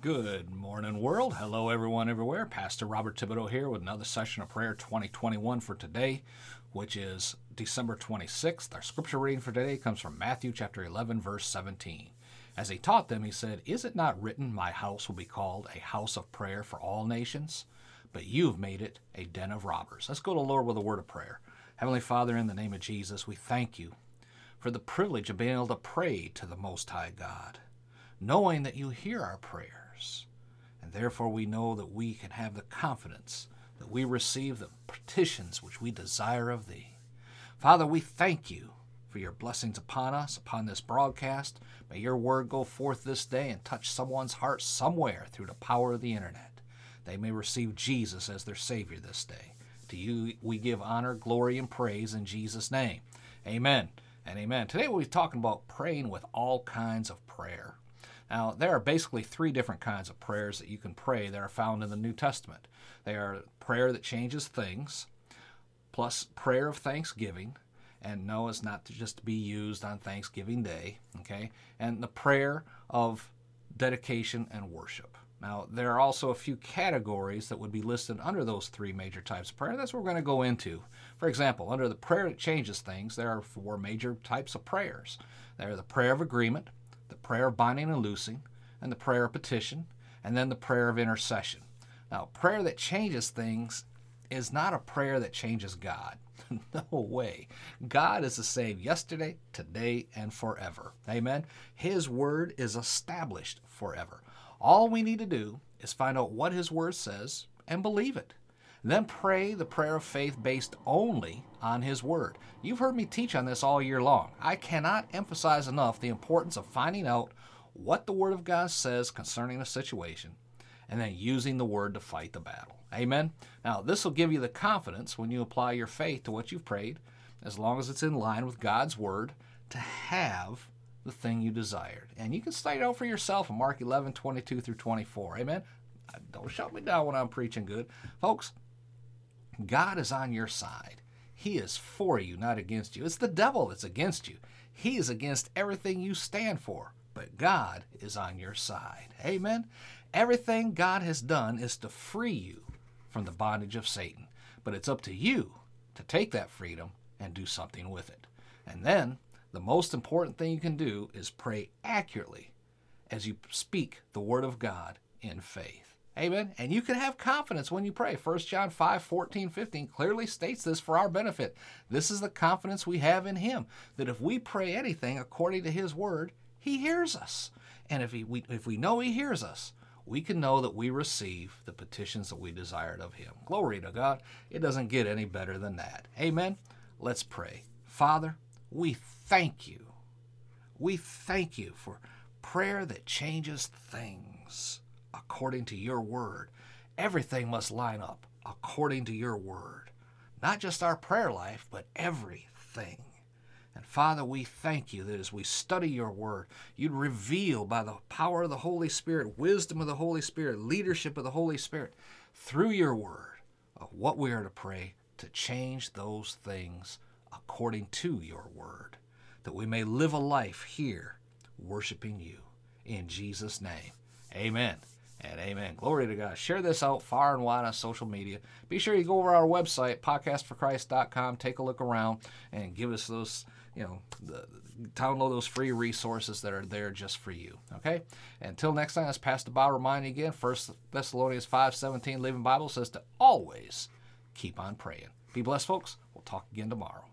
Good morning, world. Hello, everyone, everywhere. Pastor Robert Thibodeau here with another session of prayer 2021 for today, which is December 26th. Our scripture reading for today comes from Matthew chapter 11, verse 17. As he taught them, he said, Is it not written, My house will be called a house of prayer for all nations? But you've made it a den of robbers. Let's go to the Lord with a word of prayer. Heavenly Father, in the name of Jesus, we thank you for the privilege of being able to pray to the Most High God, knowing that you hear our prayers and therefore we know that we can have the confidence that we receive the petitions which we desire of thee. Father, we thank you for your blessings upon us, upon this broadcast. May your word go forth this day and touch someone's heart somewhere through the power of the internet. They may receive Jesus as their Savior this day. To you we give honor, glory, and praise in Jesus' name. Amen and amen. Today we'll be talking about praying with all kinds of prayer. Now, there are basically three different kinds of prayers that you can pray that are found in the New Testament. They are prayer that changes things, plus prayer of thanksgiving, and no, it's not just to be used on Thanksgiving Day, okay? And the prayer of dedication and worship. Now, there are also a few categories that would be listed under those three major types of prayer. That's what we're going to go into. For example, under the prayer that changes things, there are four major types of prayers. There are the prayer of agreement, the prayer of binding and loosing, and the prayer of petition, and then the prayer of intercession. Now, prayer that changes things is not a prayer that changes God. no way. God is the same yesterday, today, and forever. Amen. His word is established forever. All we need to do is find out what His word says and believe it. Then pray the prayer of faith based only on His Word. You've heard me teach on this all year long. I cannot emphasize enough the importance of finding out what the Word of God says concerning a situation and then using the Word to fight the battle. Amen? Now, this will give you the confidence when you apply your faith to what you've prayed, as long as it's in line with God's Word, to have the thing you desired. And you can study it out for yourself in Mark 11, 22 through 24. Amen? Don't shut me down when I'm preaching good. Folks, God is on your side. He is for you, not against you. It's the devil that's against you. He is against everything you stand for, but God is on your side. Amen. Everything God has done is to free you from the bondage of Satan, but it's up to you to take that freedom and do something with it. And then the most important thing you can do is pray accurately as you speak the word of God in faith. Amen. And you can have confidence when you pray. 1 John 5 14, 15 clearly states this for our benefit. This is the confidence we have in Him that if we pray anything according to His word, He hears us. And if, he, we, if we know He hears us, we can know that we receive the petitions that we desired of Him. Glory to God. It doesn't get any better than that. Amen. Let's pray. Father, we thank you. We thank you for prayer that changes things according to your word. Everything must line up according to your word. Not just our prayer life, but everything. And Father, we thank you that as we study your word, you'd reveal by the power of the Holy Spirit, wisdom of the Holy Spirit, leadership of the Holy Spirit, through your word, of what we are to pray to change those things according to your word, that we may live a life here worshiping you. In Jesus' name, amen. And amen. Glory to God. Share this out far and wide on social media. Be sure you go over our website, podcastforchrist.com, take a look around, and give us those, you know, the, download those free resources that are there just for you. Okay? Until next time, as Pastor Bob reminding you again, 1 Thessalonians 5.17 Living Bible says to always keep on praying. Be blessed, folks. We'll talk again tomorrow.